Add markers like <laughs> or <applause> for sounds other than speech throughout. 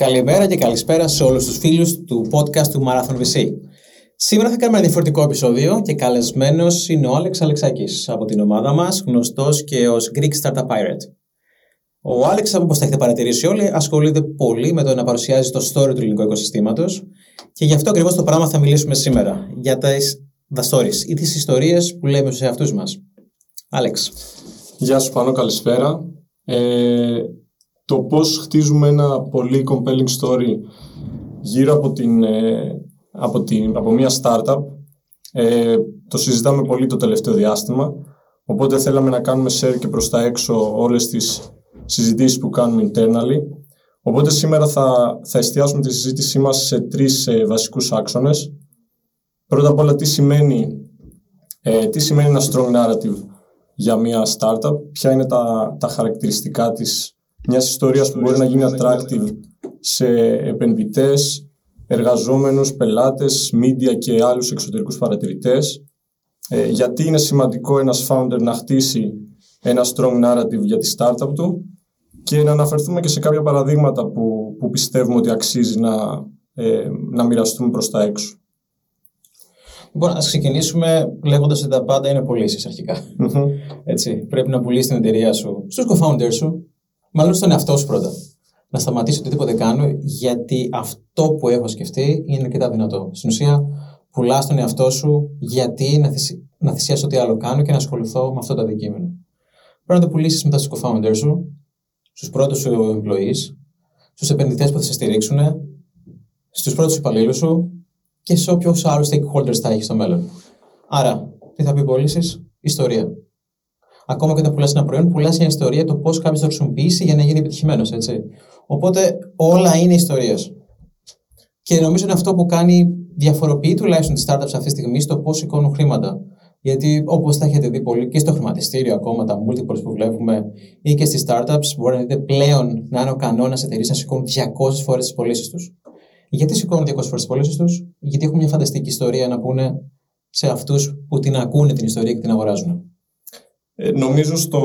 Καλημέρα και καλησπέρα σε όλους τους φίλους του podcast του Marathon VC. Σήμερα θα κάνουμε ένα διαφορετικό επεισόδιο και καλεσμένος είναι ο Άλεξ Αλεξάκης από την ομάδα μας, γνωστός και ως Greek Startup Pirate. Ο Άλεξ, όπως τα έχετε παρατηρήσει όλοι, ασχολείται πολύ με το να παρουσιάζει το story του ελληνικού οικοσυστήματος και γι' αυτό ακριβώς το πράγμα θα μιλήσουμε σήμερα. Για τα the stories ή τις ιστορίες που λέμε σε αυτού μας. Άλεξ. Γεια σου Πανώ, καλησπέρα. Ε, το πώς χτίζουμε ένα πολύ compelling story γύρω από, την, ε, από, την, από μια startup ε, το συζητάμε πολύ το τελευταίο διάστημα. Οπότε θέλαμε να κάνουμε share και προς τα έξω όλες τις συζητήσεις που κάνουμε internally. Οπότε σήμερα θα, θα εστιάσουμε τη συζήτησή μας σε τρεις ε, βασικούς άξονες. Πρώτα απ' όλα τι σημαίνει, ε, τι σημαίνει ένα strong narrative για μια startup, ποια είναι τα, τα χαρακτηριστικά της μιας ιστορίας που μπορεί να γίνει attractive σε επενδυτές, εργαζόμενους, πελάτες, media και άλλους εξωτερικούς παρατηρητές. Ε, γιατί είναι σημαντικό ένας founder να χτίσει ένα strong narrative για τη startup του και να αναφερθούμε και σε κάποια παραδείγματα που, που πιστεύουμε ότι αξίζει να, ε, να μοιραστούμε προς τα έξω. Λοιπόν, ας ξεκινήσουμε λέγοντας ότι τα πάντα είναι πωλήσεις Έτσι, πρέπει να πουλήσεις την εταιρεία σου στους co-founders σου, Μάλλον στον εαυτό σου πρώτα. Να σταματήσω οτιδήποτε κάνω, γιατί αυτό που έχω σκεφτεί είναι αρκετά δυνατό. Στην ουσία, πουλάς τον εαυτό σου γιατί να, θυσι... να θυσιάσω ό,τι άλλο κάνω και να ασχοληθώ με αυτό το αντικείμενο. Πρέπει να το πουλήσεις μετά στους co-founders σου, στους πρώτους σου employees, στους επενδυτές που θα σε στηρίξουν, στους πρώτους υπαλλήλους σου και σε όποιους άλλους stakeholders θα έχεις στο μέλλον. Άρα, τι θα πει πωλήσει, ιστορία. Ακόμα και όταν πουλάς ένα προϊόν, πουλάς μια ιστορία το πώς κάποιος θα το χρησιμοποιήσει για να γίνει επιτυχημένος. Οπότε όλα είναι ιστορίες. Και νομίζω είναι αυτό που κάνει, διαφοροποιεί τουλάχιστον τις startups αυτή τη στιγμή στο πώς σηκώνουν χρήματα. Γιατί όπως θα έχετε δει πολύ και στο χρηματιστήριο, ακόμα τα multiples που βλέπουμε ή και στις startups, μπορεί να δείτε πλέον να είναι ο κανόνας εταιρείες να σηκώνουν 200 φορές τις πωλήσεις τους. Γιατί σηκώνουν 200 φορές τις πωλήσεις τους, Γιατί έχουν μια φανταστική ιστορία να πούνε σε αυτούς που την ακούνε την ιστορία και την αγοράζουν. Ε, νομίζω στο,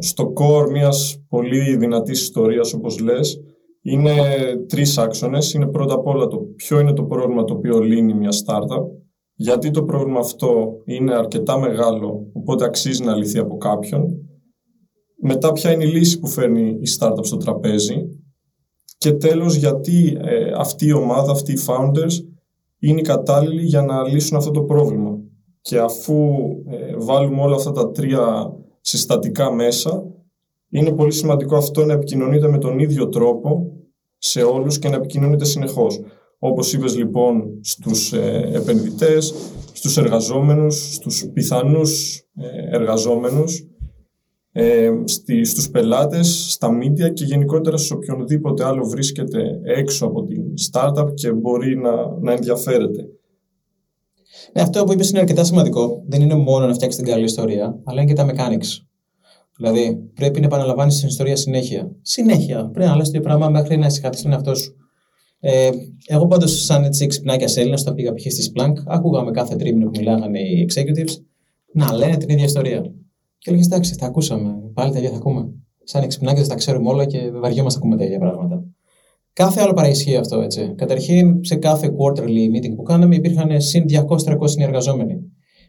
στο core μιας πολύ δυνατής ιστορίας όπως λες είναι τρεις άξονες. Είναι πρώτα απ' όλα το ποιο είναι το πρόβλημα το οποίο λύνει μια startup γιατί το πρόβλημα αυτό είναι αρκετά μεγάλο οπότε αξίζει να λυθεί από κάποιον. Μετά ποια είναι η λύση που φέρνει η startup στο τραπέζι και τέλος γιατί ε, αυτή η ομάδα, αυτοί οι founders είναι οι κατάλληλοι για να λύσουν αυτό το πρόβλημα και αφού ε, βάλουμε όλα αυτά τα τρία συστατικά μέσα, είναι πολύ σημαντικό αυτό να επικοινωνείτε με τον ίδιο τρόπο σε όλους και να επικοινωνείτε συνεχώς. Όπως είπες λοιπόν στους ε, επενδυτές, στους εργαζόμενους, στους πιθανούς ε, εργαζόμενους, ε, στους πελάτες, στα media και γενικότερα σε οποιονδήποτε άλλο βρίσκεται έξω από την startup και μπορεί να, να ενδιαφέρεται. Ναι, αυτό που είπες είναι αρκετά σημαντικό. Δεν είναι μόνο να φτιάξεις την καλή ιστορία, αλλά είναι και τα mechanics. Δηλαδή, πρέπει να επαναλαμβάνεις την ιστορία συνέχεια. Συνέχεια. Πρέπει να λε το πράγμα μέχρι να ησυχάσει τον εαυτό σου. Ε, εγώ πάντως, σαν έτσι ξυπνάκια Έλληνα, όταν πήγα π.χ. στη Splunk, άκουγα με κάθε τρίμηνο που μιλάγανε οι executives να λένε την ίδια ιστορία. Και έλεγες, εντάξει, τα ακούσαμε. Πάλι τα ίδια θα ακούμε. Σαν εξυπνάκια τα ξέρουμε όλα και βαριόμαστε να ακούμε τα ίδια πράγματα. Κάθε άλλο παραισχύει αυτό, έτσι. Καταρχήν, σε κάθε quarterly meeting που κάναμε υπήρχαν συν 200-300 συνεργαζόμενοι.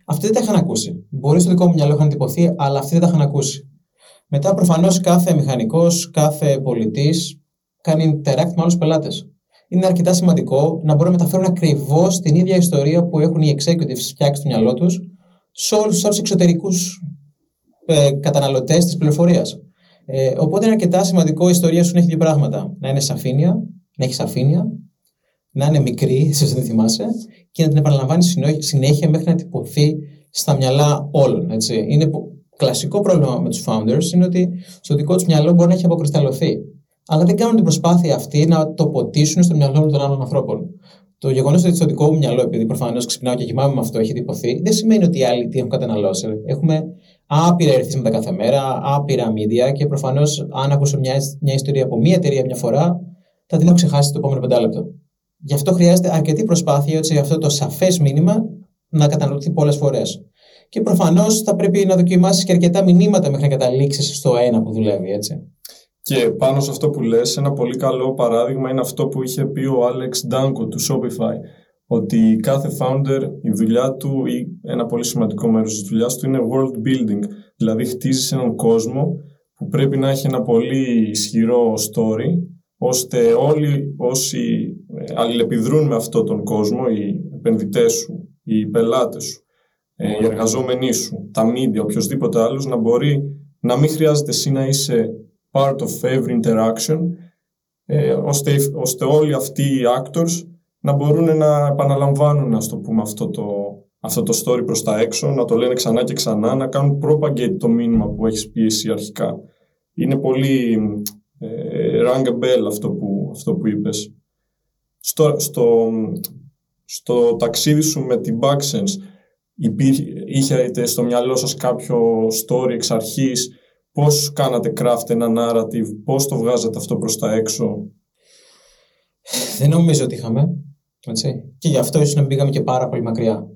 Αυτοί δεν τα είχαν ακούσει. Μπορεί στο δικό μου μυαλό είχαν τυπωθεί, αλλά αυτοί δεν τα είχαν ακούσει. Μετά, προφανώς, κάθε μηχανικός, κάθε πολιτής κάνει interact με άλλους πελάτες. Είναι αρκετά σημαντικό να μπορούν να μεταφέρουν ακριβώς την ίδια ιστορία που έχουν οι executives φτιάξει στο μυαλό τους σε όλους τους εξωτερικούς ε, καταναλωτές της πληροφορίας. Ε, οπότε είναι αρκετά σημαντικό η ιστορία σου να έχει δύο πράγματα. Να είναι σαφήνεια, να έχεις σαφήνεια, να είναι μικρή, <laughs> ίσω δεν θυμάσαι, και να την επαναλαμβάνεις συνέχεια μέχρι να τυπωθεί στα μυαλά όλων. Έτσι. Είναι κλασικό πρόβλημα με τους founders είναι ότι στο δικό τους μυαλό μπορεί να έχει αποκρισταλωθεί. αλλά δεν κάνουν την προσπάθεια αυτή να το ποτίσουν στο μυαλό των άλλων ανθρώπων. Το γεγονός ότι στο δικό μου μυαλό, επειδή προφανώς ξυπνάω και κοιμάμαι με αυτό, έχει τυπωθεί, δεν σημαίνει ότι οι άλλοι τι έχουν καταναλώσει. Έχουμε άπειρα ερεθίσματα κάθε μέρα, άπειρα media και προφανώς, αν ακούσω μια, μια ιστορία από μία εταιρεία μια φορά, θα την έχω ξεχάσει το επόμενο πεντάλεπτο. Γι' αυτό χρειάζεται αρκετή προσπάθεια έτσι αυτό το σαφές μήνυμα να κατανοηθεί πολλές φορές. Και προφανώς θα πρέπει να δοκιμάσεις και αρκετά μηνύματα μέχρι να καταλήξεις στο ένα που δουλεύει, έτσι. Και πάνω σε αυτό που λες, ένα πολύ καλό παράδειγμα είναι αυτό που είχε πει ο Alex Danko του Shopify. Ότι κάθε founder, η δουλειά του ή ένα πολύ σημαντικό μέρος της δουλειάς του είναι world building. Δηλαδή χτίζεις έναν κόσμο που πρέπει να έχει ένα πολύ ισχυρό story ώστε όλοι όσοι ε, αλληλεπιδρούν με αυτόν τον κόσμο, οι επενδυτές σου, οι πελάτες σου, ε, οι εργαζόμενοι σου, τα media, οποιοδήποτε άλλος να μπορεί να μην χρειάζεται εσύ να είσαι part of every interaction, ε, ώστε, ώστε όλοι αυτοί οι actors να μπορούν να επαναλαμβάνουν, ας το πούμε, αυτό το, αυτό το story προς τα έξω, να το λένε ξανά και ξανά, να κάνουν propagate το μήνυμα που έχεις πει εσύ αρχικά. Είναι πολύ ε, rang a bell αυτό που, αυτό που είπες. Στο, στο, στο ταξίδι σου με την Backsense, είχε στο μυαλό σας κάποιο story εξ αρχής; Πώς κάνατε craft ένα narrative, πώς το βγάζατε αυτό προς τα έξω; Δεν νομίζω ότι είχαμε. Έτσι. Και γι' αυτό ίσως να πήγαμε και πάρα πολύ μακριά.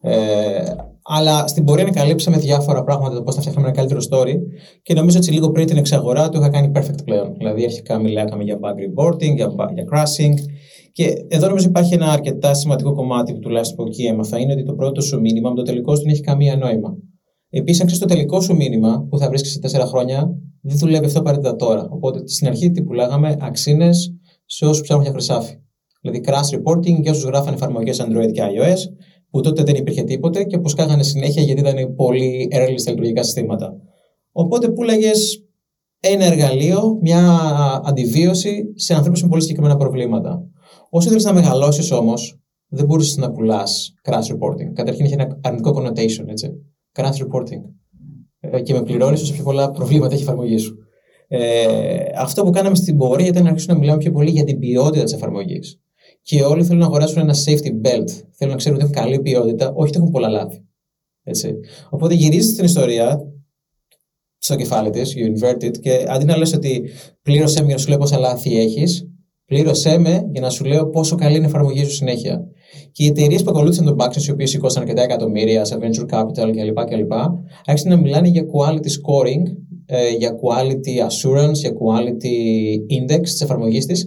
Ε, αλλά στην πορεία ανακαλύψαμε διάφορα πράγματα το πώς θα φτιάχναμε ένα καλύτερο story και νομίζω ότι λίγο πριν την εξαγορά του είχα κάνει perfect πλέον. Δηλαδή, αρχικά μιλάγαμε για bug reporting, για, για crashing. Και εδώ νομίζω υπάρχει ένα αρκετά σημαντικό κομμάτι που τουλάχιστον από εκεί έμαθα είναι ότι το πρώτο σου μήνυμα με το τελικό σου δεν έχει καμία νόημα. Επίσης, αν ξέρεις το τελικό σου μήνυμα που θα βρίσκει σε τέσσερα χρόνια, δεν δουλεύει αυτό απαραίτητα τώρα. Οπότε στην αρχή τι πουλάγαμε αξίνες σε όσους ψάχνουν για χρυσάφι. Δηλαδή, crash reporting για όσους γράφανε εφαρμογές Android και iOS, που τότε δεν υπήρχε τίποτε και που σκάγανε συνέχεια γιατί ήταν πολύ early στα λειτουργικά συστήματα. Οπότε πουλάγε ένα εργαλείο, μια αντιβίωση σε ανθρώπους με πολύ συγκεκριμένα προβλήματα. Όσο θέλεις να μεγαλώσεις όμως, δεν μπορούσε να πουλάς crash reporting. Καταρχήν είχε ένα αρνητικό connotation, έτσι crash reporting. Ε, και με πληρώνεις όσο πιο πολλά προβλήματα έχει η εφαρμογή σου. Ε, αυτό που κάναμε στην πορεία ήταν να αρχίσουμε να μιλάμε πιο πολύ για την ποιότητα της εφαρμογής. Και όλοι θέλουν να αγοράσουν ένα safety belt. Θέλουν να ξέρουν ότι έχουν καλή ποιότητα, όχι ότι έχουν πολλά λάθη. Έτσι. Οπότε γυρίζεις στην ιστορία στο κεφάλι της, you invert it, και αντί να λες ότι πλήρωσέ με για να σου λέω πόσα λάθη έχεις, πλήρωσέ με για να σου λέω πόσο καλή είναι η εφαρμογή σου συνέχεια. Και οι εταιρείες που ακολούθησαν τον Baxter, οι οποίες σηκώσαν αρκετά εκατομμύρια σε venture capital κλπ. κλπ άρχισαν να μιλάνε για quality scoring, ε, για quality assurance, για quality index της εφαρμογής της,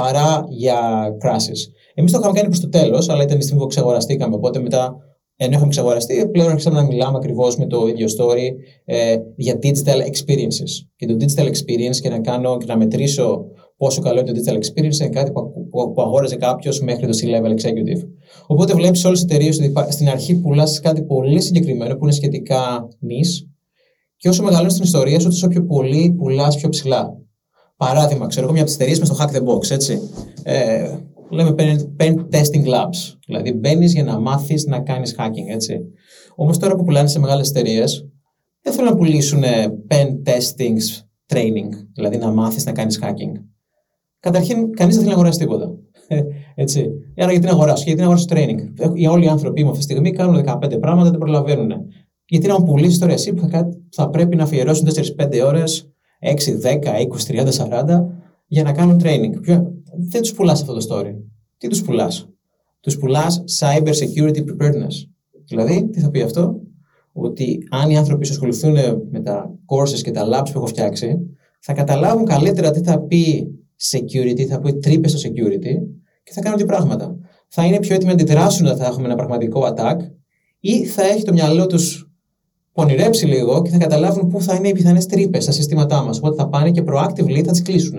παρά για crashes. Εμείς το είχαμε κάνει προς το τέλος, αλλά ήταν η στιγμή που ξεγοραστήκαμε. Οπότε μετά, ενώ είχαμε ξεγοραστεί, πλέον άρχισαμε να μιλάμε ακριβώς με το ίδιο story ε, για digital experiences. Και το digital experience και να κάνω και να μετρήσω πόσο καλό είναι το digital experience είναι κάτι που, που, που αγόραζε κάποιος μέχρι το C-level executive. Οπότε βλέπεις όλες τι εταιρείες ότι στην αρχή πουλάς κάτι πολύ συγκεκριμένο που είναι σχετικά νη και όσο μεγαλώνεις την ιστορία σου, τόσο πιο πολύ πουλάς πιο ψηλά. Παράδειγμα, ξέρω εγώ μια από τις εταιρείες με στο Hack the Box, έτσι. Ε, λέμε pen testing labs. Δηλαδή μπαίνεις για να μάθεις να κάνεις hacking, έτσι. Όμως τώρα που πουλάνε σε μεγάλες εταιρείες, δεν θέλουν να πουλήσουν pen testing training, δηλαδή να μάθεις να κάνεις hacking. Καταρχήν, κανείς δεν θέλει να αγοράσει τίποτα. <laughs> Ε, έτσι. Άρα, γιατί να αγοράσω, γιατί να αγοράσω training. Οι όλοι οι άνθρωποι μου αυτή τη στιγμή κάνουν 15 πράγματα, δεν προλαβαίνουν. Γιατί να μου πουλήσεις τώρα εσύ που θα, πρέπει να αφιερώσουν 4-5 ώρες, 6, 10, 20, 30, 40 για να κάνουν training. Ποιο, δεν τους πουλάς αυτό το story. Τι τους πουλάς; Τους πουλάς cyber security preparedness. Δηλαδή, τι θα πει αυτό, ότι αν οι άνθρωποι σου ασχοληθούν με τα courses και τα labs που έχω φτιάξει, θα καταλάβουν καλύτερα τι θα πει security, θα πει τρύπες στο security και θα κάνουν τι πράγματα. Θα είναι πιο έτοιμοι να αντιδράσουν όταν θα έχουμε ένα πραγματικό attack ή θα έχει το μυαλό τους πονηρέψει λίγο και θα καταλάβουν πού θα είναι οι πιθανές τρύπες στα συστήματά μας. Οπότε θα πάνε και proactively θα τις κλείσουν.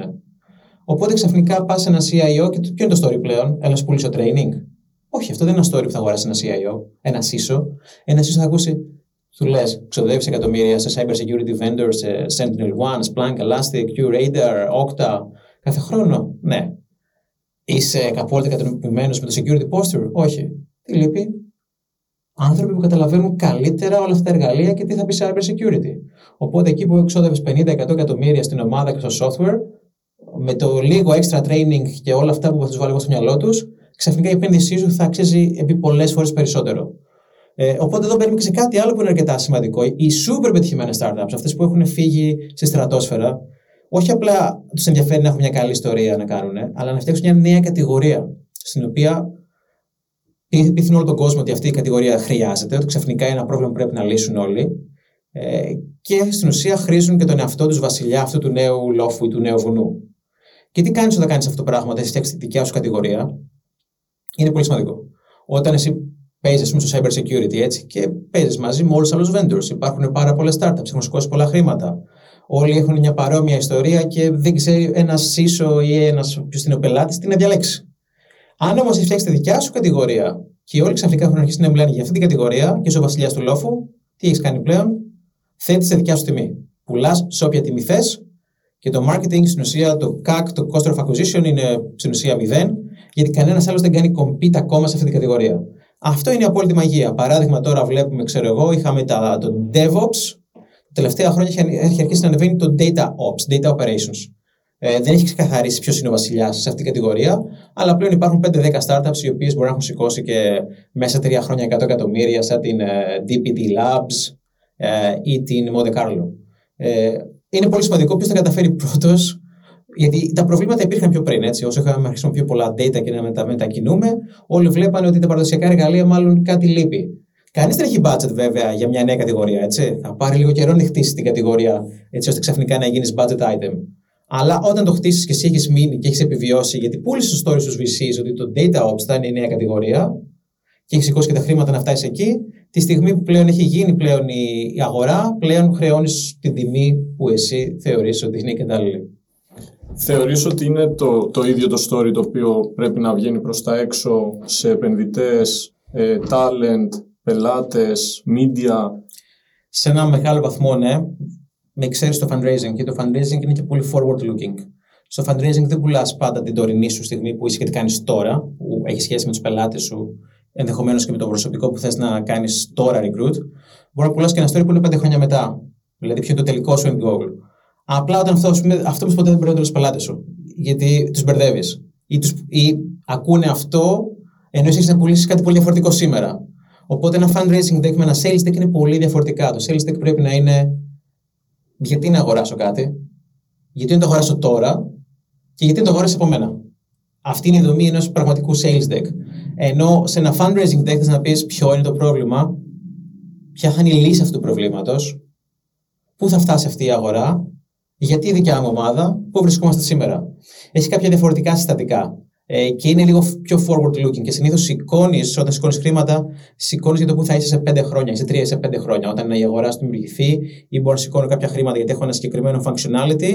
Οπότε ξαφνικά πας σε ένα CIO και ποιο είναι το story πλέον, ένα σου πουλήσω training; Όχι, αυτό δεν είναι ένα story που θα αγοράσει ένα CIO, ένα CISO. Ένα CISO θα ακούσει, του λες, ξοδεύεις εκατομμύρια σε cyber security vendors, σε Sentinel One, Splunk, Elastic, QRadar, Okta, Κάθε χρόνο, ναι. Είσαι απόλυτα κατανοποιημένο με το security posture, όχι. Τι λείπει; Άνθρωποι που καταλαβαίνουν καλύτερα όλα αυτά τα εργαλεία και τι θα πει cyber security. Οπότε εκεί που εξόδευες 50-100 εκατομμύρια στην ομάδα και στο software, με το λίγο extra training και όλα αυτά που θα τους βάλει στο μυαλό τους, ξαφνικά η επένδυσή σου θα αξίζει επί πολλές φορές περισσότερο. Ε, οπότε εδώ μπαίνουμε και σε κάτι άλλο που είναι αρκετά σημαντικό. Οι super πετυχημένες startups, αυτές που έχουν φύγει στη στρατόσφαιρα, όχι απλά τους ενδιαφέρει να έχουν μια καλή ιστορία να κάνουν, αλλά να φτιάξουν μια νέα κατηγορία στην οποία πείθουν όλο τον κόσμο ότι αυτή η κατηγορία χρειάζεται, ότι ξαφνικά είναι ένα πρόβλημα που πρέπει να λύσουν όλοι. Ε, και στην ουσία χρήζουν και τον εαυτό τους βασιλιά αυτού του νέου λόφου ή του νέου βουνού. Και τι κάνεις όταν κάνεις αυτό το πράγμα, όταν φτιάξεις τη δικιά σου κατηγορία, είναι πολύ σημαντικό. Όταν εσύ παίζεις στο cyber security έτσι, και παίζεις μαζί με όλους τους άλλους vendors, υπάρχουν πάρα πολλές startups, έχουν σηκώσει πολλά χρήματα. Όλοι έχουν μια παρόμοια ιστορία και δεν ξέρει ένας CISO ή ένας ποιος είναι ο πελάτης τι να διαλέξει. Αν όμως έχει φτιάξει τη δικιά σου κατηγορία και όλοι ξαφνικά έχουν αρχίσει να μιλάνε για αυτή την κατηγορία και είσαι ο βασιλιάς του λόφου, τι έχεις κάνει πλέον, θέτεις τη δικιά σου τιμή. Πουλάς σε όποια τιμή θες και το marketing στην ουσία, το CAC, το cost of acquisition είναι στην ουσία μηδέν, γιατί κανένας άλλος δεν κάνει compete ακόμα σε αυτή την κατηγορία. Αυτό είναι η απόλυτη μαγεία. Παράδειγμα, τώρα βλέπουμε, ξέρω εγώ, είχαμε τα, το DevOps. Τα τελευταία χρόνια έχει αρχίσει να ανεβαίνει το Data Ops, Data Operations. Ε, δεν έχει ξεκαθαρίσει ποιος είναι ο βασιλιάς σε αυτήν την κατηγορία, αλλά πλέον υπάρχουν 5-10 startups οι οποίες μπορεί να έχουν σηκώσει και μέσα τρία χρόνια 100 εκατομμύρια, σαν την ε, DPD Labs ε, ή την Monte Carlo. Ε, είναι πολύ σημαντικό ποιος θα καταφέρει πρώτος, γιατί τα προβλήματα υπήρχαν πιο πριν. Έτσι. Όσο είχαμε αρχίσει πιο πολλά data και να μετα, μετακινούμε, όλοι βλέπανε ότι τα παραδοσιακά εργαλεία μάλλον κάτι λείπει. Κανείς δεν έχει budget βέβαια για μια νέα κατηγορία. Έτσι. Θα πάρει λίγο καιρό να χτίσει την κατηγορία, έτσι ώστε ξαφνικά να γίνεις budget item. Αλλά όταν το χτίσεις και εσύ έχεις μείνει και έχεις επιβιώσει, γιατί πούλησε το story στους VCs ότι το data ops θα είναι η νέα κατηγορία και έχεις σηκώσει και τα χρήματα να φτάσεις εκεί, τη στιγμή που πλέον έχει γίνει πλέον η αγορά, πλέον χρεώνεις την τιμή που εσύ θεωρείς ότι είναι η κατάλληλη. Θεωρείς ότι είναι το, το ίδιο το story το οποίο πρέπει να βγαίνει προς τα έξω σε επενδυτές, ε, talent, πελάτες, media; Σε ένα μεγάλο βαθμό, ναι. Με εξαίρεση το fundraising. Και το fundraising είναι και πολύ forward looking. Στο fundraising δεν πουλάς πάντα την τωρινή σου στιγμή που είσαι και τι κάνεις τώρα, που έχεις σχέση με τους πελάτες σου, ενδεχομένως και με το προσωπικό που θες να κάνεις τώρα recruit. Μπορεί να πουλάς και ένα story που είναι πέντε χρόνια μετά. Δηλαδή, ποιο είναι το τελικό σου end goal. Απλά όταν αυτό, αυτό ποτέ δεν πρέπει να τους πελάτες σου. Γιατί τους μπερδεύεις. Ή, ή ακούνε αυτό ενώ εσύ να πουλήσεις κάτι πολύ διαφορετικό σήμερα. Οπότε ένα fundraising deck με ένα sales deck είναι πολύ διαφορετικά. Το sales deck πρέπει να είναι γιατί να αγοράσω κάτι, γιατί να το αγοράσω τώρα; Και γιατί να το αγοράσω από μένα; Αυτή είναι η δομή ενός πραγματικού sales deck. Ενώ σε ένα fundraising deck θες να πεις ποιο είναι το πρόβλημα, ποια θα είναι η λύση αυτού του προβλήματος, πού θα φτάσει αυτή η αγορά, γιατί η δικιά μου ομάδα, πού βρισκόμαστε σήμερα; Έχει κάποια διαφορετικά συστατικά. Ε, και είναι λίγο πιο forward looking. Και συνήθως σηκώνεις, όταν σηκώνεις χρήματα, σηκώνεις για το που θα είσαι σε 5 χρόνια, σε 3 ή σε 5 χρόνια. Όταν η αγορά σου δημιουργηθεί, ή μπορώ να σηκώνω κάποια χρήματα γιατί έχω ένα συγκεκριμένο functionality,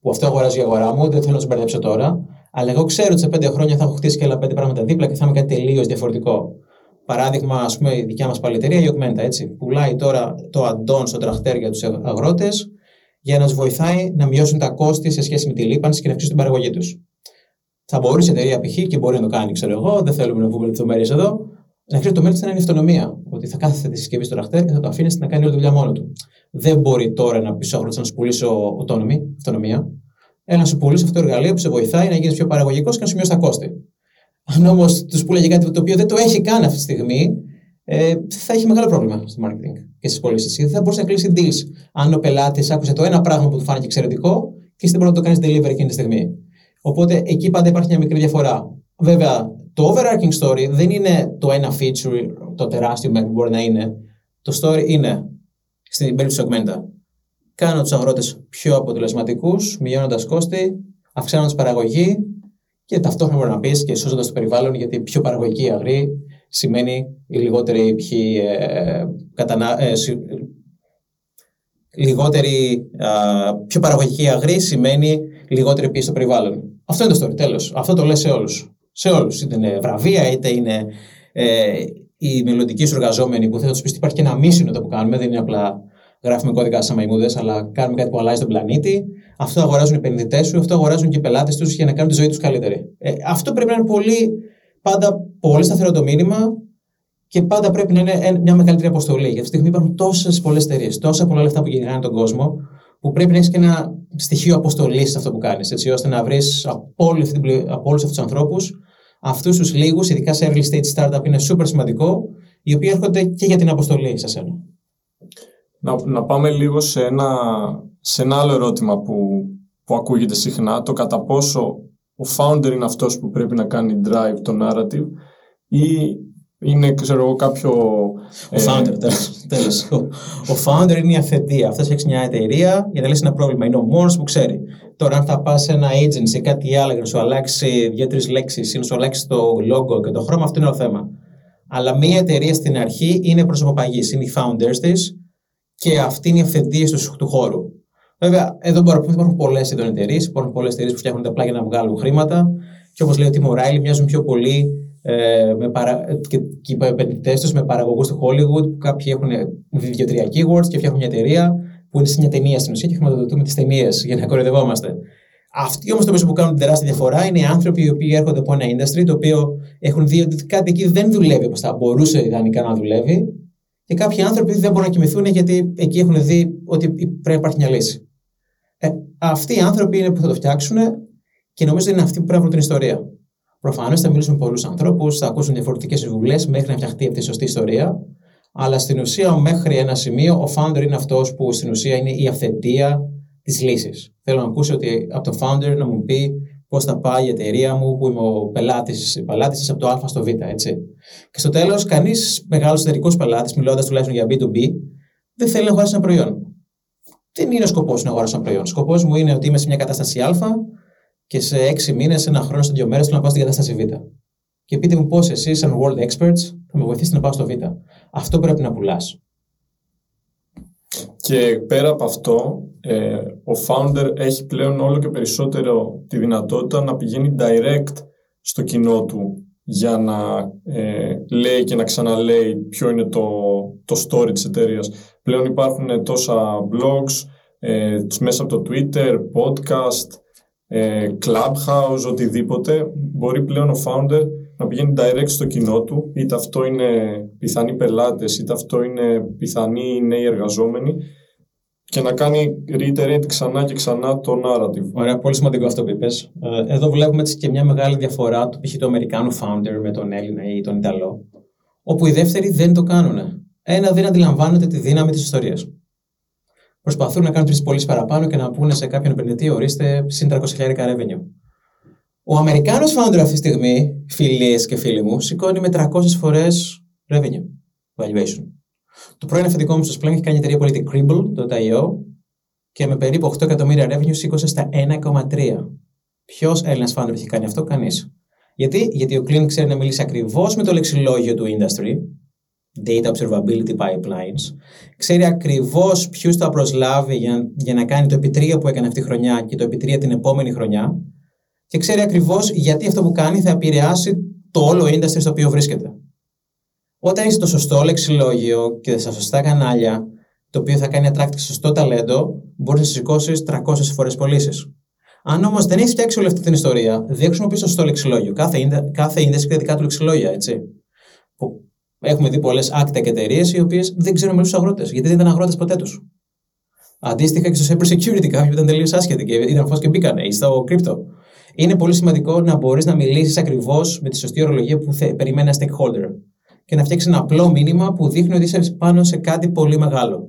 που αυτό αγοράζει η αγορά μου, δεν θέλω να σου μπερδέψω τώρα. Αλλά εγώ ξέρω ότι σε 5 χρόνια θα έχω χτίσει και άλλα 5 πράγματα δίπλα και θα είμαι κάτι τελείως διαφορετικό. Παράδειγμα, ας πούμε, η δικιά μας παλαιτερία, η Augmenta, έτσι. Πουλάει τώρα το add-on στο τραχτέρ για τους αγρότες για να τους βοηθάει να μειώσουν τα κόστη σε σχέση με τη λίπανση και να αυξήσουν την παραγωγή τους. Θα μπορούσε η εταιρεία π.χ. και μπορεί να το κάνει, ξέρω εγώ, δεν θέλουμε να πούμε λεπτομέρειε εδώ, να ξέρει το μέλλον να είναι η αυτονομία. Ότι θα κάθεται τη συσκευή στο ραχτέρ και θα το αφήνεις να κάνει όλη τη δουλειά μόνο του. Δεν μπορεί τώρα να πει να σου πουλήσω αυτονομία. Ένα να σου πουλήσει αυτό το εργαλείο που σε βοηθάει να γίνεις πιο παραγωγικός και να σου μειώσει τα κόστη. Αν όμως τους πουλάει κάτι το οποίο δεν το έχει καν αυτή τη στιγμή, ε, θα έχει μεγάλο πρόβλημα στο marketing και στις πωλήσεις. Γιατί θα μπορούσε να κλείσει deals. Αν ο πελάτης άκουσε το ένα πράγμα που του φάνηκε εξαιρετικό και εσύ δεν μπορεί να το κάνεις delivery εκείνη τη στιγμή. Οπότε εκεί πάντα υπάρχει μια μικρή διαφορά. Βέβαια, το overarching story δεν είναι το ένα feature, το τεράστιο που μπορεί να είναι. Το story είναι, στην περίπτωση του Augmenta, κάνω τους αγρότες πιο αποτελεσματικούς, μειώνοντας κόστη, αυξάνοντας παραγωγή και ταυτόχρονα μπορεί να πεις και σώζοντας το περιβάλλον, γιατί πιο παραγωγική αγρή σημαίνει η λιγότερη ποιοι, ε, κατανα... ε, λιγότερη, πιο παραγωγική αγρή σημαίνει λιγότερη πίεση στο περιβάλλον. Αυτό είναι το story, τέλος. Αυτό το λέει σε όλους. Σε όλους. Είτε είναι βραβεία, είτε είναι ε, οι μελλοντικοί σου εργαζόμενοι που θα τους πεις ότι υπάρχει και ένα μίσινο το που κάνουμε, δεν είναι απλά γράφουμε κώδικα σαν μαϊμούδες, αλλά κάνουμε κάτι που αλλάζει τον πλανήτη. Αυτό αγοράζουν οι επενδυτές σου, αυτό αγοράζουν και οι πελάτες τους για να κάνουν τη ζωή τους καλύτερη. Ε, αυτό πρέπει να είναι πολύ, πάντα πολύ σταθερό το μήνυμα και πάντα πρέπει να είναι μια μεγαλύτερη αποστολή. Για αυτή τη στιγμή υπάρχουν τόσες πολλές εταιρείες, τόσα πολλά λεφτά που γυρνάνε τον κόσμο, που πρέπει να έχεις και ένα στοιχείο αποστολής σε αυτό που κάνεις, έτσι ώστε να βρεις από όλους αυτούς τους ανθρώπους, αυτούς τους λίγους, ειδικά σε early stage startup, είναι super σημαντικό, οι οποίοι έρχονται και για την αποστολή σε σένα. Να, να πάμε λίγο σε ένα, σε ένα άλλο ερώτημα που, που ακούγεται συχνά, το κατά πόσο ο founder είναι αυτός που πρέπει να κάνει drive το narrative ή είναι, ξέρω εγώ, κάποιο... Ο ε, founder, τέλος. Ο, ο founder είναι η αθετία. Αυτός έχει μια εταιρεία για να λύσει ένα πρόβλημα. Είναι ο μόνος που ξέρει. Τώρα, αν θα πας σε ένα agency ή κάτι άλλο για να σου αλλάξει δύο-τρεις λέξεις ή να σου αλλάξει το logo και το χρώμα, αυτό είναι το θέμα. Αλλά μια εταιρεία στην αρχή είναι προσωποπαγής. Είναι οι founders της και αυτή είναι η αυθεντία του, του χώρου. Βέβαια, εδώ μπορούμε να υπάρχουν πολλές εταιρείες. Υπάρχουν πολλές εταιρείες που φτιάχνουν απλά για να βγάλουν χρήματα. Και όπως λέει ο Τίμο Ράιλι, μοιάζουν πιο πολύ ε, με παρα... και, και οι επενδυτές τους με παραγωγούς του Hollywood, που κάποιοι έχουν δύο-τρία keywords και φτιάχνουν μια εταιρεία που είναι σε μια ταινία στην ουσία και χρηματοδοτούμε τις ταινίες για να κοροϊδευόμαστε. Αυτοί όμως το μέσο που κάνουν τεράστια διαφορά είναι οι άνθρωποι οι οποίοι έρχονται από ένα industry το οποίο έχουν δει ότι κάτι εκεί δεν δουλεύει όπως θα μπορούσε ιδανικά να δουλεύει και κάποιοι άνθρωποι δεν μπορούν να κοιμηθούν γιατί εκεί έχουν δει ότι πρέπει να υπάρχει μια λύση. Ε, αυτοί οι άνθρωποι είναι που θα το φτιάξουν και νομίζω ότι είναι αυτοί που πρέπει να βρουν την ιστορία. Προφανώς θα μιλήσουμε με πολλούς ανθρώπους, θα ακούσουν διαφορετικές συμβουλές μέχρι να φτιαχτεί αυτή η σωστή ιστορία. Αλλά στην ουσία, μέχρι ένα σημείο, ο founder είναι αυτός που στην ουσία είναι η αυθεντία της λύσης. Θέλω να ακούσω ότι από το founder να μου πει πώς θα πάει η εταιρεία μου, που είμαι ο πελάτης πελάτης από το Α στο Β. Έτσι. Και στο τέλος, κανείς μεγάλος εταιρικό πελάτης, μιλώντας τουλάχιστον για B2B, δεν θέλει να αγοράσει ένα προϊόν. Δεν είναι ο σκοπός να αγοράσω ένα προϊόν. Ο σκοπός μου είναι ότι είμαι σε μια κατάσταση Α και σε έξι μήνες, ένα χρόνο, σε δύο μέρες θέλω να πάω στην κατάσταση Β. Και πείτε μου πώς εσείς, σαν world experts, θα με βοηθήσετε να πάω στο Β. Αυτό πρέπει να πουλάς. Και πέρα από αυτό, ε, ο founder έχει πλέον όλο και περισσότερο τη δυνατότητα να πηγαίνει direct στο κοινό του για να ε, λέει και να ξαναλέει ποιο είναι το, το story της εταιρείας. Πλέον υπάρχουν τόσα blogs, ε, μέσα από το Twitter, podcast, ε, clubhouse, οτιδήποτε. Μπορεί πλέον ο founder να πηγαίνει direct στο κοινό του, είτε αυτό είναι πιθανοί πελάτες, είτε αυτό είναι πιθανοί νέοι εργαζόμενοι και να κάνει reiterate ξανά και ξανά το narrative. Ωραία, πολύ σημαντικό αυτό που είπες. Ε, εδώ βλέπουμε έτσι και μια μεγάλη διαφορά του π.χ. του Αμερικάνου founder με τον Έλληνα ή τον Ιταλό, όπου οι δεύτεροι δεν το κάνουν. Ένα, δεν αντιλαμβάνονται τη δύναμη της ιστορίας. Προσπαθούν να κάνουν τρεις πωλήσεις παραπάνω και να πούνε σε κάποιον επενδυτή, ορίστε, συν 300 χιλιάρικα revenue. Ο Αμερικάνος founder αυτή τη στιγμή, φίλοι και φίλοι μου, σηκώνει με 300 φορές revenue valuation. Το πρώην αφεντικό μου στο Splunk έχει κάνει εταιρεία που λέγεται Cribble.io και με περίπου 8 εκατομμύρια revenue σήκωσε στα 1,3. Ποιος Έλληνας founder έχει κάνει αυτό, κανείς. Γιατί; Γιατί ο Clint ξέρει να μιλήσει ακριβώς με το λεξιλόγιο του industry, data observability pipelines, ξέρει ακριβώς ποιους θα προσλάβει για, για να κάνει το επιτρία που έκανε αυτή τη χρονιά και το επιτρία την επόμενη χρονιά και ξέρει ακριβώς γιατί αυτό που κάνει θα επηρεάσει το όλο industry στο οποίο βρίσκεται. Όταν είσαι το σωστό λεξιλόγιο και στα σωστά κανάλια, το οποίο θα κάνει attract σωστό ταλέντο, μπορείς να σηκώσεις 300 φορές πωλήσεις. Αν όμως δεν έχεις φτιάξει όλη αυτή την ιστορία, δεν χρησιμοποιεί σωστό λεξιλόγιο. Κάθε, κάθε industry δικά του λεξιλόγια, έτσι. Που έχουμε δει πολλές actec εταιρείες οι οποίες δεν ξέρουν μιλού στου αγρότες, γιατί δεν ήταν αγρότες ποτέ τους. Αντίστοιχα και στο cyber security, κάποιοι που ήταν τελείως άσχετοι και ήταν φως και μπήκανε, ή στο crypto. Είναι πολύ σημαντικό να μπορείς να μιλήσεις ακριβώς με τη σωστή ορολογία που περιμένει ένα stakeholder και να φτιάξεις ένα απλό μήνυμα που δείχνει ότι είσαι πάνω σε κάτι πολύ μεγάλο.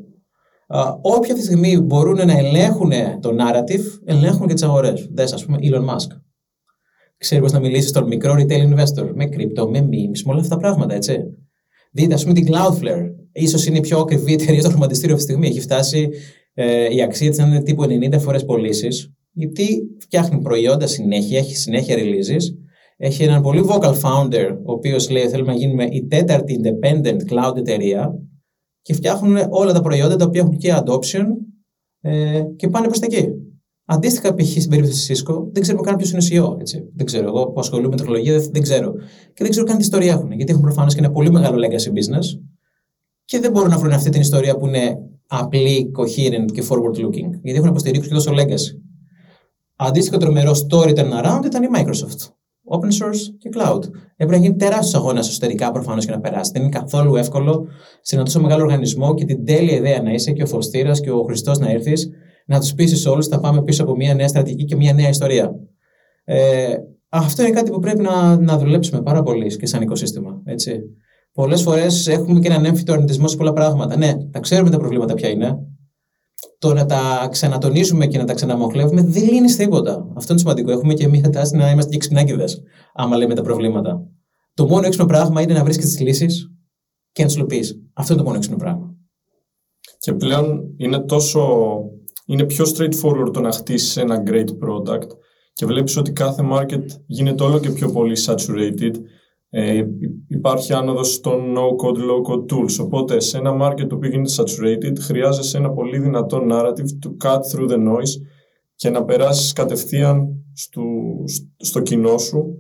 όποια αυτή τη στιγμή μπορούν να ελέγχουν το narrative, ελέγχουν και τις αγορές. Δες, ας πούμε, Elon Musk. Ξέρεις πώ να μιλήσεις στον μικρό retail investor, με crypto, με memes, με όλα αυτά τα πράγματα, έτσι. Δείτε, ας πούμε, την Cloudflare. σω είναι η πιο ακριβή εταιρεία στο χρηματιστήριο αυτή τη στιγμή. Έχει φτάσει ε, η αξία της να είναι τύπου 90 φορές πωλήσεις, γιατί φτιάχνει προϊόντα συνέχεια, έχει συνέχεια releases έχει έναν πολύ vocal founder, ο οποίος λέει: Θέλουμε να γίνουμε η τέταρτη independent cloud εταιρεία και φτιάχνουν όλα τα προϊόντα τα οποία έχουν και adoption ε, και πάνε προς τα εκεί. Αντίστοιχα, π.χ. στην περίπτωση της Cisco, δεν ξέρουμε καν ποιος είναι ο CEO. Έτσι. Δεν ξέρω. Εγώ που ασχολούμαι με τεχνολογία δεν, δεν ξέρω. Και δεν ξέρω καν τι ιστορία έχουν. Γιατί έχουν προφανώς και ένα πολύ μεγάλο legacy business και δεν μπορούν να βρουν αυτή την ιστορία που είναι απλή, coherent και forward looking. Γιατί έχουν υποστηρίξει και τόσο legacy. Αντίστοιχο τρομερό story turnaround ήταν η Microsoft open source και cloud. Έπρεπε να γίνει τεράστιος αγώνας εσωτερικά προφανώς και να περάσει. Δεν είναι καθόλου εύκολο σε ένα τόσο μεγάλο οργανισμό και την τέλεια ιδέα να είσαι και ο Φωστήρας και ο Χριστός να έρθεις, να τους πείσει όλους θα πάμε πίσω από μια νέα στρατηγική και μια νέα ιστορία. Ε, αυτό είναι κάτι που πρέπει να, να δουλέψουμε πάρα πολύ και σαν οικοσύστημα. Έτσι. Πολλές φορές έχουμε και έναν έμφυτο αρνητισμό σε πολλά πράγματα. Ναι, τα ξέρουμε τα προβλήματα ποια είναι. Το να τα ξανατονίζουμε και να τα ξαναμοχλεύουμε δεν λύνεις τίποτα. Αυτό είναι σημαντικό. Έχουμε και εμεί τάση να είμαστε και ξυπνάκιδες, άμα λέμε τα προβλήματα. Το μόνο έξυπνο πράγμα είναι να βρίσκεις τις λύσεις και να τις υλοποιείς. Αυτό είναι το μόνο έξυπνο πράγμα. Και πλέον είναι τόσο. Είναι πιο straightforward το να χτίσεις ένα great product και βλέπεις ότι κάθε market γίνεται όλο και πιο πολύ saturated. Ε, υπάρχει άνοδος των no-code, low-code tools. Οπότε σε ένα market το οποίο γίνεται saturated χρειάζεσαι ένα πολύ δυνατό narrative to cut through the noise και να περάσεις κατευθείαν στο, στο κοινό σου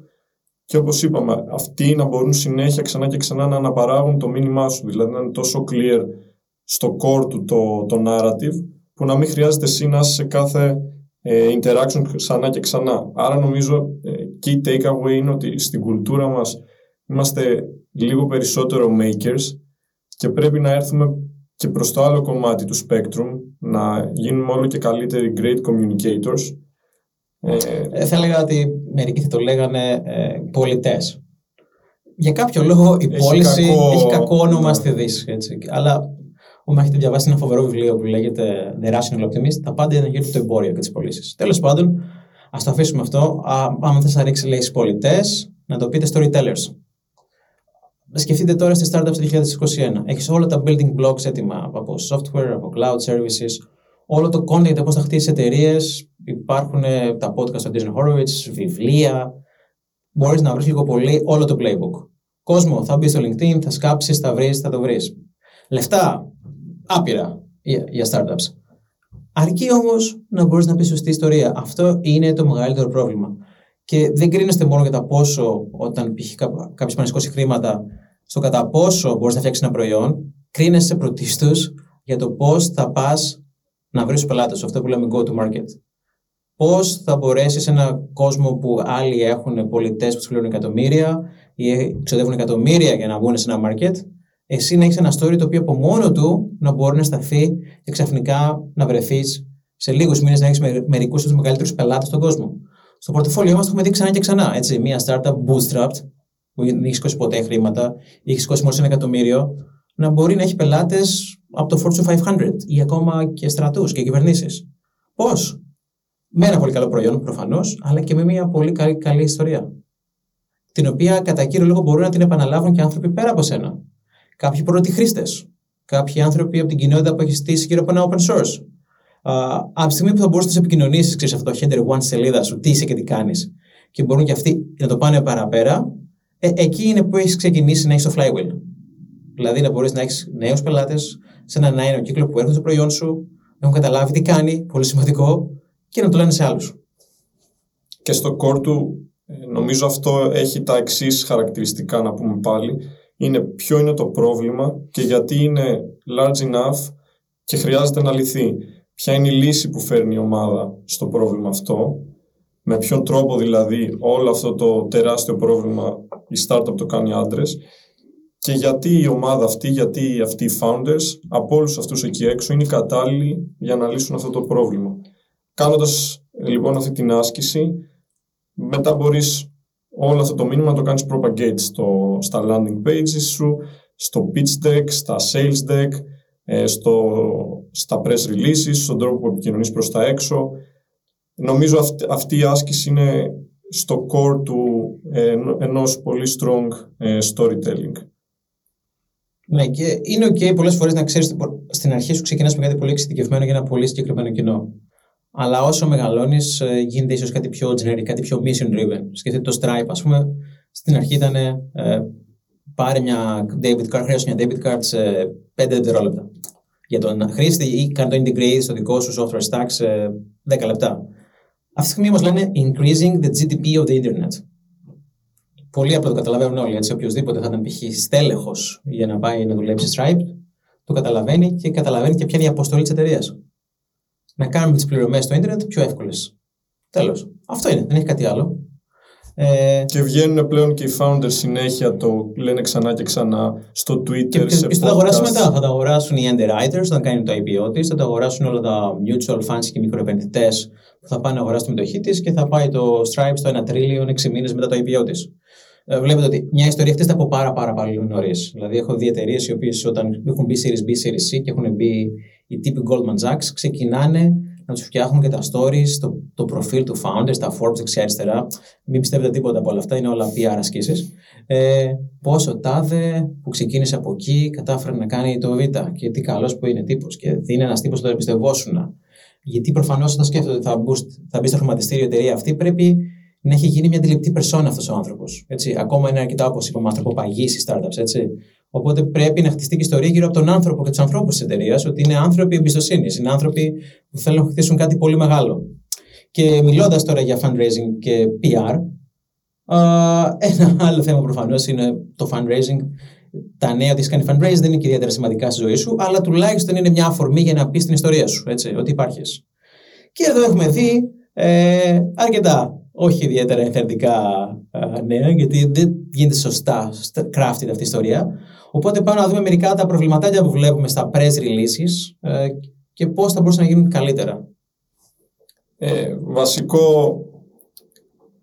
και όπως είπαμε, αυτοί να μπορούν συνέχεια ξανά και ξανά να αναπαράγουν το μήνυμά σου, δηλαδή να είναι τόσο clear στο core του το, το narrative, που να μην χρειάζεται εσύ να είσαι σε κάθε ε, interaction ξανά και ξανά. Άρα νομίζω ε, key takeaway είναι ότι στην κουλτούρα μας είμαστε λίγο περισσότερο makers και πρέπει να έρθουμε και προς το άλλο κομμάτι του spectrum, να γίνουμε όλο και καλύτεροι great communicators. Ε, ε θα έλεγα ότι μερικοί θα το λέγανε ε, πολιτές. Για κάποιο λόγο η πώληση έχει κακό όνομα ναι. στη Δύση. Έτσι. Αλλά Όμω έχετε διαβάσει ένα φοβερό βιβλίο που λέγεται The Rational Optimist, τα πάντα είναι γύρω από το εμπόριο και τις πωλήσεις. Τέλος πάντων, ας το αφήσουμε αυτό. Αν θες να ρίξει λέει πολιτέ, να το πείτε storytellers. Σκεφτείτε τώρα στις startups του 2021. Έχεις όλα τα building blocks έτοιμα από software, από cloud services, όλο το content, πώς θα χτίσεις εταιρείες. Υπάρχουν τα podcast του Disney Horowitz, βιβλία. Μπορείς να βρεις λίγο πολύ όλο το playbook. Κόσμο, θα μπεις στο LinkedIn, θα σκάψεις, θα βρεις, θα το βρεις. Λεφτά, άπειρα για, για startups. Αρκεί όμως να μπορείς να πεις σωστή ιστορία. Αυτό είναι το μεγαλύτερο πρόβλημα. Και δεν κρίνεστε μόνο για τα πόσο, όταν π.χ. κάποιος πάνε σηκώσει χρήματα, στο κατά πόσο μπορείς να φτιάξεις ένα προϊόν, κρίνεσαι πρωτίστως για το πώς θα πας να βρεις τους πελάτες Αυτό που λέμε go to market. Πώς θα μπορέσεις σε έναν κόσμο που άλλοι έχουν πολιτές που τους πληρώνουν εκατομμύρια ή ξοδεύουν εκατομμύρια για να βγουν σε ένα market, εσύ να έχεις ένα story το οποίο από μόνο του να μπορεί να σταθεί και ξαφνικά να βρεθείς σε λίγους μήνες να έχεις μερικούς από τους μεγαλύτερους πελάτες στον κόσμο. Στο πορτοφόλιό μας το έχουμε δει ξανά και ξανά. Έτσι, μια startup bootstrapped, που δεν έχει σηκώσει ποτέ χρήματα, ή έχει σηκώσει μόνο ένα εκατομμύριο, να μπορεί να έχει πελάτες από το Fortune 500 ή ακόμα και στρατούς και κυβερνήσεις. Πώς; Με ένα πολύ καλό προϊόν προφανώς, αλλά και με μια πολύ καλή, καλή ιστορία. Την οποία κατά κύριο λόγο μπορούν να την επαναλάβουν και άνθρωποι πέρα από σένα κάποιοι πρώτοι χρήστε, κάποιοι άνθρωποι από την κοινότητα που έχει στήσει γύρω από ένα open source. Uh, από τη στιγμή που θα μπορούσε να επικοινωνήσεις, ξέρεις αυτό το header one σελίδα σου, τι είσαι και τι κάνεις, και μπορούν και αυτοί να το πάνε παραπέρα, ε, εκεί είναι που έχεις ξεκινήσει να έχεις το flywheel. Δηλαδή να μπορείς να έχεις νέους πελάτες σε ένα νέο κύκλο που έρχονται στο προϊόν σου, να έχουν καταλάβει τι κάνει, πολύ σημαντικό, και να το λένε σε άλλους. Και στο core του, ε, νομίζω αυτό έχει τα εξής χαρακτηριστικά να πούμε πάλι είναι ποιο είναι το πρόβλημα και γιατί είναι large enough και χρειάζεται να λυθεί. Ποια είναι η λύση που φέρνει η ομάδα στο πρόβλημα αυτό, με ποιον τρόπο δηλαδή όλο αυτό το τεράστιο πρόβλημα η startup το κάνει άντρες και γιατί η ομάδα αυτή, γιατί αυτοί οι founders από όλους αυτούς εκεί έξω είναι κατάλληλοι για να λύσουν αυτό το πρόβλημα. Κάνοντας λοιπόν αυτή την άσκηση, μετά μπορείς όλο αυτό το μήνυμα να το κάνεις propagate στο, στα landing pages σου, στο pitch deck, στα sales deck, ε, στο, στα press releases, στον τρόπο που επικοινωνείς προς τα έξω. Νομίζω αυτή, αυτή η άσκηση είναι στο core του ε, ενός πολύ strong ε, storytelling. Ναι, και είναι ok πολλές φορές να ξέρεις στην αρχή σου ξεκινάς με κάτι πολύ εξειδικευμένο για ένα πολύ συγκεκριμένο κοινό. Αλλά όσο μεγαλώνεις, ε, γίνεται ίσως κάτι πιο generic, κάτι πιο mission driven. Σκεφτείτε το Stripe, ας πούμε, στην αρχή ήταν ε, πάρε μια debit card, χρειάζεται μια debit card σε 5 δευτερόλεπτα. Για τον χρήστη ή κάνει το integrate στο δικό σου software stack σε 10 λεπτά. Αυτή τη στιγμή όμως λένε increasing the GDP of the internet. Πολύ απλό το καταλαβαίνουν όλοι. Έτσι, οποιοδήποτε θα ήταν π.χ. στέλεχος για να πάει να δουλέψει Stripe, το καταλαβαίνει και καταλαβαίνει και ποια είναι η αποστολή της εταιρείας να κάνουμε τις πληρωμές στο Ιντερνετ πιο εύκολες. Τέλος. Αυτό είναι, δεν έχει κάτι άλλο. Ε, και βγαίνουν πλέον και οι founders συνέχεια το λένε ξανά και ξανά στο Twitter. Και σε θα τα αγοράσουν μετά. Θα τα αγοράσουν οι underwriters όταν κάνουν το IPO της, θα τα αγοράσουν όλα τα mutual funds και οι μικροεπενδυτές που θα πάνε να αγοράσουν τη μετοχή της και θα πάει το Stripe στο 1 τρίλιον 6 μήνες μετά το IPO της. Ε, βλέπετε ότι μια ιστορία αυτή από πάρα, πάρα πολύ νωρίς. Δηλαδή, έχω δει εταιρείες οι οποίες όταν έχουν μπει Series B, Series C και έχουν μπει οι τύποι Goldman Sachs, ξεκινάνε να τους φτιάχνουν και τα stories, το, το προφίλ του founders, τα Forbes δεξιά-αριστερά. Μην πιστεύετε τίποτα από όλα αυτά, είναι όλα PR ασκήσεις. Ε, πόσο τάδε που ξεκίνησε από εκεί κατάφερε να κάνει το Β και τι καλός που είναι τύπος και είναι ένας τύπος που τον εμπιστευόσουν. Γιατί προφανώς όταν σκέφτεται ότι θα, boost, θα μπει στο χρηματιστήριο η εταιρεία αυτή, πρέπει να έχει γίνει μια αντιληπτή περσόνα αυτός ο άνθρωπος. Ακόμα είναι αρκετά, όπως είπαμε, ανθρωποπαγή οι startups. Έτσι. Οπότε πρέπει να χτιστεί και ιστορία γύρω από τον άνθρωπο και τους ανθρώπους της εταιρείας, ότι είναι άνθρωποι εμπιστοσύνης, είναι άνθρωποι που θέλουν να χτίσουν κάτι πολύ μεγάλο. Και μιλώντας τώρα για fundraising και PR, ένα άλλο θέμα προφανώς είναι το fundraising. Τα νέα ότι έχει κάνει fundraising δεν είναι και ιδιαίτερα σημαντικά στη ζωή σου, αλλά τουλάχιστον είναι μια αφορμή για να πεις την ιστορία σου, έτσι, ότι υπάρχεις. Και εδώ έχουμε δει ε, αρκετά όχι ιδιαίτερα ενθαρρυντικά νέα, γιατί δεν γίνεται σωστά crafted αυτή η ιστορία. Οπότε πάμε να δούμε μερικά τα προβληματάκια που βλέπουμε στα press releases ε, και πώς θα μπορούσαν να γίνουν καλύτερα. Ε, βασικό,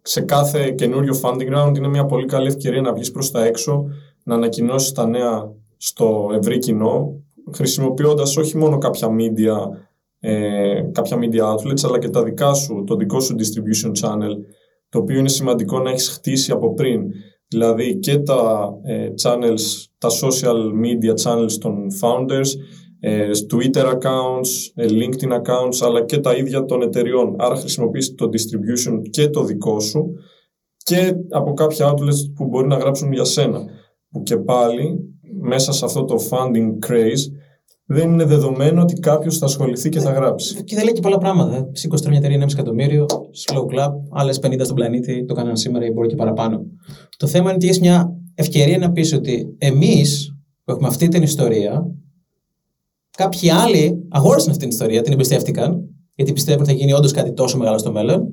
σε κάθε καινούριο funding round είναι μια πολύ καλή ευκαιρία να βγεις προς τα έξω, να ανακοινώσεις τα νέα στο ευρύ κοινό, χρησιμοποιώντας όχι μόνο κάποια media ε, κάποια media outlets, αλλά και τα δικά σου, το δικό σου distribution channel, το οποίο είναι σημαντικό να έχεις χτίσει από πριν. Δηλαδή και τα ε, channels, τα social media channels των founders, ε, Twitter accounts, ε, LinkedIn accounts, αλλά και τα ίδια των εταιριών. Άρα χρησιμοποιείς το distribution και το δικό σου και από κάποια outlets που μπορεί να γράψουν για σένα. Που και πάλι μέσα σε αυτό το funding craze δεν είναι δεδομένο ότι κάποιος θα ασχοληθεί και θα γράψει. Και δεν λέει και πολλά πράγματα. Σήκωσε μια εταιρεία 1,5 εκατομμύριο, slow club, άλλες 50 στον πλανήτη, το κάνανε σήμερα ή μπορεί και παραπάνω. Το θέμα είναι ότι έχεις μια ευκαιρία να πεις ότι εμείς που έχουμε αυτή την ιστορία, κάποιοι άλλοι αγόρασαν αυτή την ιστορία, την εμπιστεύτηκαν, γιατί πιστεύουν ότι θα γίνει όντως κάτι τόσο μεγάλο στο μέλλον.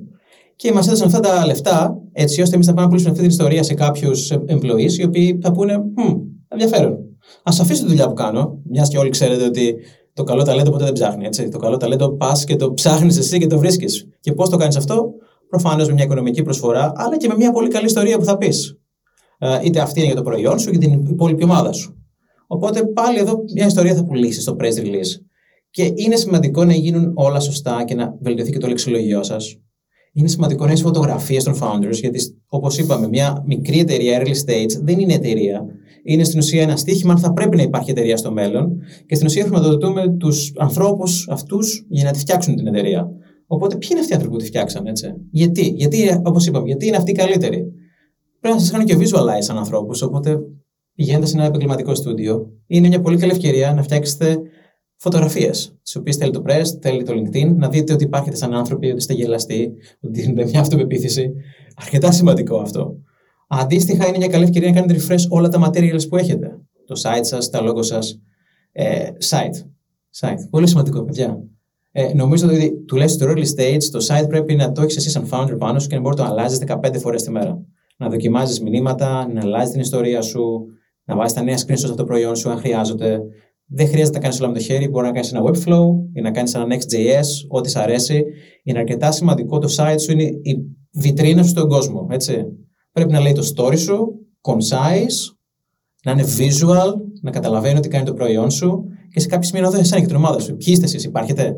Και μας έδωσαν αυτά τα λεφτά, έτσι ώστε εμείς να πάμε να πουλήσουμε αυτή την ιστορία σε κάποιους employees, οι οποίοι θα πούνε, hm, ενδιαφέρον. Α αφήσω τη δουλειά που κάνω, μιας και όλοι ξέρετε ότι το καλό ταλέντο ποτέ δεν ψάχνει. Έτσι. Το καλό ταλέντο πας και το ψάχνεις εσύ και το βρίσκεις. Και πώς το κάνεις αυτό, προφανώς με μια οικονομική προσφορά, αλλά και με μια πολύ καλή ιστορία που θα πεις. Ε, είτε αυτή είναι για το προϊόν σου, είτε την υπόλοιπη ομάδα σου. Οπότε πάλι εδώ μια ιστορία θα πουλήσεις στο press release. Και είναι σημαντικό να γίνουν όλα σωστά και να βελτιωθεί και το λεξιλογιό σας. Είναι σημαντικό να έχεις φωτογραφίες των founders, γιατί όπως είπαμε, μια μικρή εταιρεία early stage δεν είναι εταιρεία είναι στην ουσία ένα στίχημα αν θα πρέπει να υπάρχει εταιρεία στο μέλλον και στην ουσία χρηματοδοτούμε τους ανθρώπους αυτούς για να τη φτιάξουν την εταιρεία. Οπότε, ποιοι είναι αυτοί οι άνθρωποι που τη φτιάξαν, έτσι; Γιατί, γιατί όπως είπαμε, γιατί είναι αυτοί οι καλύτεροι; Πρέπει να σας κάνω και visualize σαν ανθρώπους. Οπότε, πηγαίνετε σε ένα επαγγελματικό στούντιο. Είναι μια πολύ καλή ευκαιρία να φτιάξετε φωτογραφίες, τις οποίες θέλει το press, θέλει το LinkedIn, να δείτε ότι υπάρχετε σαν άνθρωποι, ότι είστε γελαστοί, ότι δίνετε μια αυτοπεποίθηση. Αρκετά σημαντικό αυτό. Αντίστοιχα, είναι μια καλή ευκαιρία να κάνετε refresh όλα τα materials που έχετε. Το site σας, τα logo σας. Ε, site. site. Πολύ σημαντικό, παιδιά. Ε, νομίζω ότι τουλάχιστον στο early stage το site πρέπει να το έχεις εσύ σαν founder πάνω σου και να μπορεί να το αλλάζεις 15 φορές τη μέρα. Να δοκιμάζεις μηνύματα, να αλλάζεις την ιστορία σου, να βάζεις τα νέα screenshots από το προϊόν σου αν χρειάζεται. Δεν χρειάζεται να κάνεις όλα με το χέρι. Μπορεί να κάνεις ένα webflow ή να κάνεις ένα Next.js, ό,τι σ' αρέσει. Είναι αρκετά σημαντικό το site σου, είναι η βιτρίνα σου στον κόσμο. Έτσι. Πρέπει να λέει το story σου, concise, να είναι visual, να καταλαβαίνει ότι κάνει το προϊόν σου και σε κάποιο σημείο να δω εσένα και την ομάδα σου. Ποιοι είστε εσείς, υπάρχετε;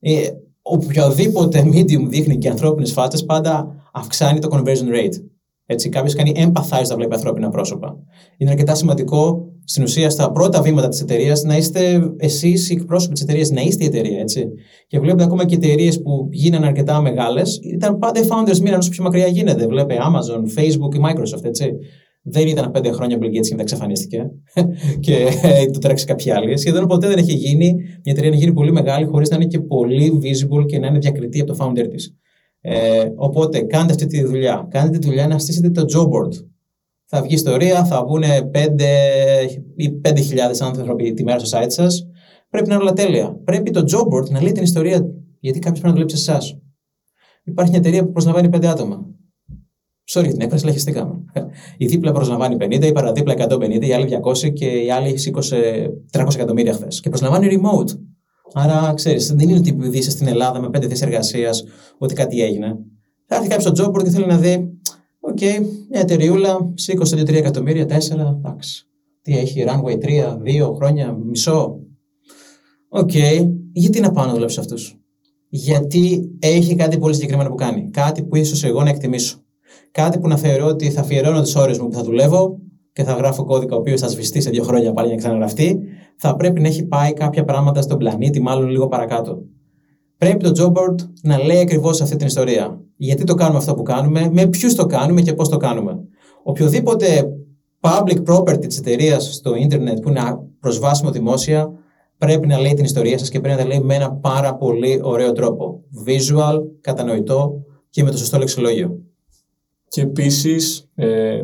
Ε, οποιοδήποτε medium δείχνει και ανθρώπινες φάτε πάντα αυξάνει το conversion rate. Έτσι, κάποιος κάνει empathize όταν βλέπει ανθρώπινα πρόσωπα. Είναι αρκετά σημαντικό στην ουσία στα πρώτα βήματα της εταιρείας να είστε εσείς οι εκπρόσωποι της εταιρείας, να είστε η εταιρεία. Έτσι. Και βλέπετε ακόμα και εταιρείες που γίνανε αρκετά μεγάλες, ήταν πάντα οι founders μοίραν όσο πιο μακριά γίνεται. Βλέπετε Amazon, Facebook ή Microsoft. Έτσι. Δεν ήταν πέντε χρόνια Bill Gates και μετά εξαφανίστηκε <laughs> και ε, το τρέξει κάποιοι άλλοι. Σχεδόν ποτέ δεν έχει γίνει μια εταιρεία να γίνει πολύ μεγάλη χωρίς να είναι και πολύ visible και να είναι διακριτή από το founder της. Ε, οπότε κάντε αυτή τη δουλειά. Κάντε τη δουλειά να στήσετε το job board. Θα βγει ιστορία, θα βγουν 5 ή 5.000 άνθρωποι τη μέρα στο site σας. Πρέπει να είναι όλα τέλεια. Πρέπει το job board να λέει την ιστορία, γιατί κάποιος πρέπει να δουλέψει σε εσάς. Υπάρχει μια εταιρεία που προσλαμβάνει 5 άτομα. Sorry, την έκφραση λαχιστήκαμε. Η δίπλα προσλαμβάνει 50, η παραδίπλα 150, η άλλη 200 και η άλλη σήκωσε 300 εκατομμύρια χθες. Και προσλαμβάνει remote. Άρα, ξέρεις, δεν είναι ότι επειδή είσαι στην Ελλάδα με πέντε θέσεις εργασίας ότι κάτι έγινε. Θα έρθει κάποιος στο job και θέλει να δει, OK, okay, μια εταιρεούλα, σήκωσε 2-3 εκατομμύρια, 4, εντάξει. Τι έχει, runway 3, 2 χρόνια, μισό. OK, okay, γιατί να πάω να δουλέψω αυτούς; Γιατί έχει κάτι πολύ συγκεκριμένο που κάνει. Κάτι που ίσως εγώ να εκτιμήσω. Κάτι που να θεωρώ ότι θα αφιερώνω τι ώρες μου που θα δουλεύω και θα γράφω κώδικα ο οποίος θα σβηστεί σε δύο χρόνια πάλι να ξαναγραφτεί. Θα πρέπει να έχει πάει κάποια πράγματα στον πλανήτη, μάλλον λίγο παρακάτω. Πρέπει το job board να λέει ακριβώς αυτή την ιστορία. Γιατί το κάνουμε αυτό που κάνουμε, με ποιους το κάνουμε και πώς το κάνουμε. Οποιοδήποτε public property της εταιρείας στο ίντερνετ που είναι προσβάσιμο δημόσια, πρέπει να λέει την ιστορία σας και πρέπει να τα λέει με ένα πάρα πολύ ωραίο τρόπο. Visual, κατανοητό και με το σωστό λεξιλόγιο. Και επίσης, ε,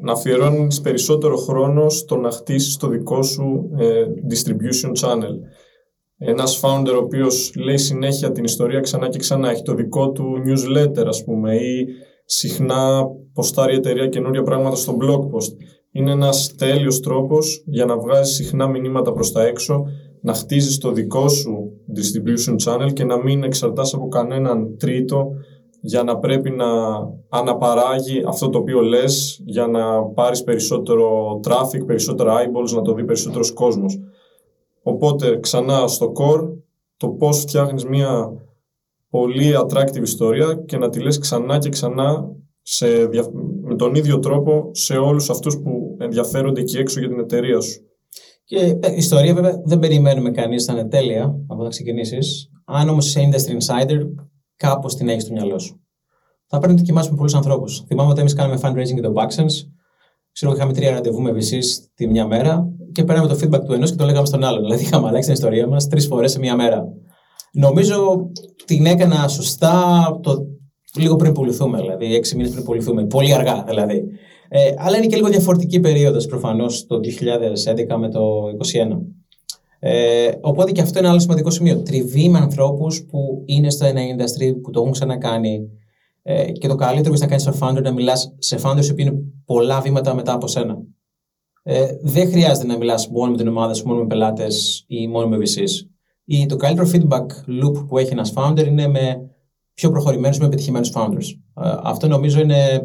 να αφιερώνεις περισσότερο χρόνο στο να χτίσεις το δικό σου ε, distribution channel. Ένας founder ο οποίος λέει συνέχεια την ιστορία ξανά και ξανά, έχει το δικό του newsletter ας πούμε ή συχνά ποστάρει η εταιρεία καινούρια πράγματα στο blog post. Είναι ένας τέλειος τρόπος για να βγάζεις συχνά μηνύματα προς τα έξω, να χτίζεις το δικό σου distribution channel και να μην εξαρτάς από κανέναν τρίτο για να πρέπει να αναπαράγει αυτό το οποίο λες για να πάρεις περισσότερο traffic, περισσότερα eyeballs, να το δει περισσότερος κόσμος. Οπότε ξανά στο core το πώς φτιάχνεις μια πολύ attractive ιστορία και να τη λες ξανά και ξανά σε, με τον ίδιο τρόπο σε όλους αυτούς που ενδιαφέρονται εκεί έξω για την εταιρεία σου. Και η ε, ιστορία βέβαια δεν περιμένουμε κανείς να είναι τέλεια από να ξεκινήσεις. Αν όμως είσαι industry insider, κάπως την έχεις στο μυαλό σου. Θα πρέπει να δοκιμάσουμε με πολλούς ανθρώπους. Θυμάμαι ότι εμείς κάναμε fundraising για το Backsense. Ξέρω ότι είχαμε τρία ραντεβού με VCs τη μια μέρα και παίρναμε το feedback του ενός και το λέγαμε στον άλλον. Δηλαδή, είχαμε αλλάξει την ιστορία μας τρεις φορές σε μία μέρα. Νομίζω την έκανα σωστά το λίγο πριν πουληθούμε, δηλαδή έξι μήνες πριν πουληθούμε. Πολύ αργά δηλαδή. Ε, αλλά είναι και λίγο διαφορετική περίοδος προφανώς το 2011 με το 2021. Ε, οπότε και αυτό είναι ένα άλλο σημαντικό σημείο. Τριβή με ανθρώπους που είναι στο ένα industry, που το έχουν ξανακάνει. Ε, και το καλύτερο που να κάνεις σαν founder να μιλάς σε founders που είναι πολλά βήματα μετά από σένα. Ε, δεν χρειάζεται να μιλάς μόνο με την ομάδα σου, μόνο με πελάτες ή μόνο με VCs. Ή το καλύτερο feedback loop που έχει ένας founder είναι με πιο προχωρημένους, με επιτυχημένους founders. Ε, αυτό νομίζω είναι.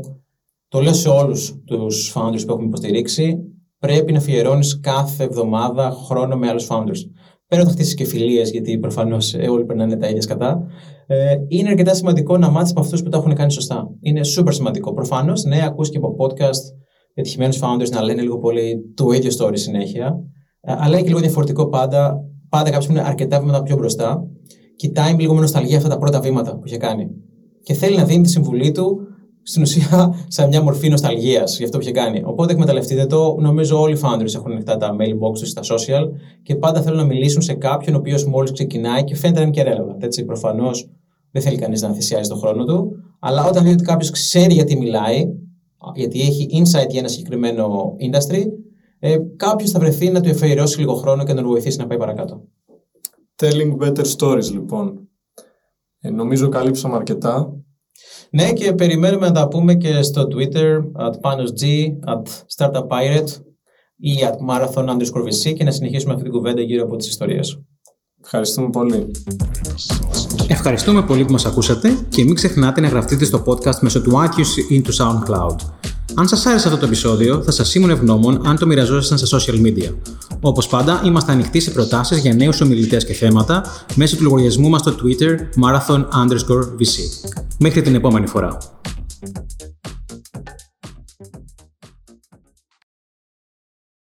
Το λέω σε όλους τους founders που έχουμε υποστηρίξει. Πρέπει να αφιερώνεις κάθε εβδομάδα χρόνο με άλλους founders. Πέρα να χτίσει και φιλίε, γιατί προφανώς ε, όλοι περνάνε τα ίδια σκατά. Ε, είναι αρκετά σημαντικό να μάθεις από αυτούς που τα έχουν κάνει σωστά. Είναι super σημαντικό. Προφανώς, ναι, ακούς και από podcast πετυχημένους founders να λένε λίγο πολύ το ίδιο story συνέχεια. Ε, αλλά είναι και λίγο διαφορετικό πάντα. Πάντα κάποιος που είναι αρκετά βήματα πιο μπροστά. Κοιτάει λίγο με νοσταλγία αυτά τα πρώτα βήματα που είχε κάνει. Και θέλει να δίνει τη συμβουλή του στην ουσία σαν μια μορφή νοσταλγίας για αυτό που είχε κάνει. Οπότε εκμεταλλευτείτε το. Νομίζω όλοι οι founders έχουν ανοιχτά τα mailbox του στα social και πάντα θέλουν να μιλήσουν σε κάποιον ο οποίος μόλις ξεκινάει και φαίνεται να είναι και relevant. Έτσι, προφανώς δεν θέλει κανείς να θυσιάζει τον χρόνο του. Αλλά όταν δει ότι κάποιος ξέρει γιατί μιλάει, γιατί έχει insight για ένα συγκεκριμένο industry, ε, κάποιος θα βρεθεί να του εφαιρεώσει λίγο χρόνο και να του βοηθήσει να πάει παρακάτω. Telling better stories, λοιπόν. Ε, νομίζω καλύψαμε αρκετά. Ναι, και περιμένουμε να τα πούμε και στο Twitter, at Panos G, at Startup Pirate ή at Marathon underscore VC και να συνεχίσουμε αυτή την κουβέντα γύρω από τις ιστορίες. Ευχαριστούμε πολύ. Ευχαριστούμε πολύ που μας ακούσατε και μην ξεχνάτε να γραφτείτε στο podcast μέσω του iTunes ή του SoundCloud. Αν σας άρεσε αυτό το επεισόδιο, θα σας ήμουν ευγνώμων αν το μοιραζόσασταν στα social media. Όπως πάντα, είμαστε ανοιχτοί σε προτάσεις για νέους ομιλητές και θέματα μέσω του λογαριασμού μας στο Twitter marathon underscore VC. Μέχρι την επόμενη φορά.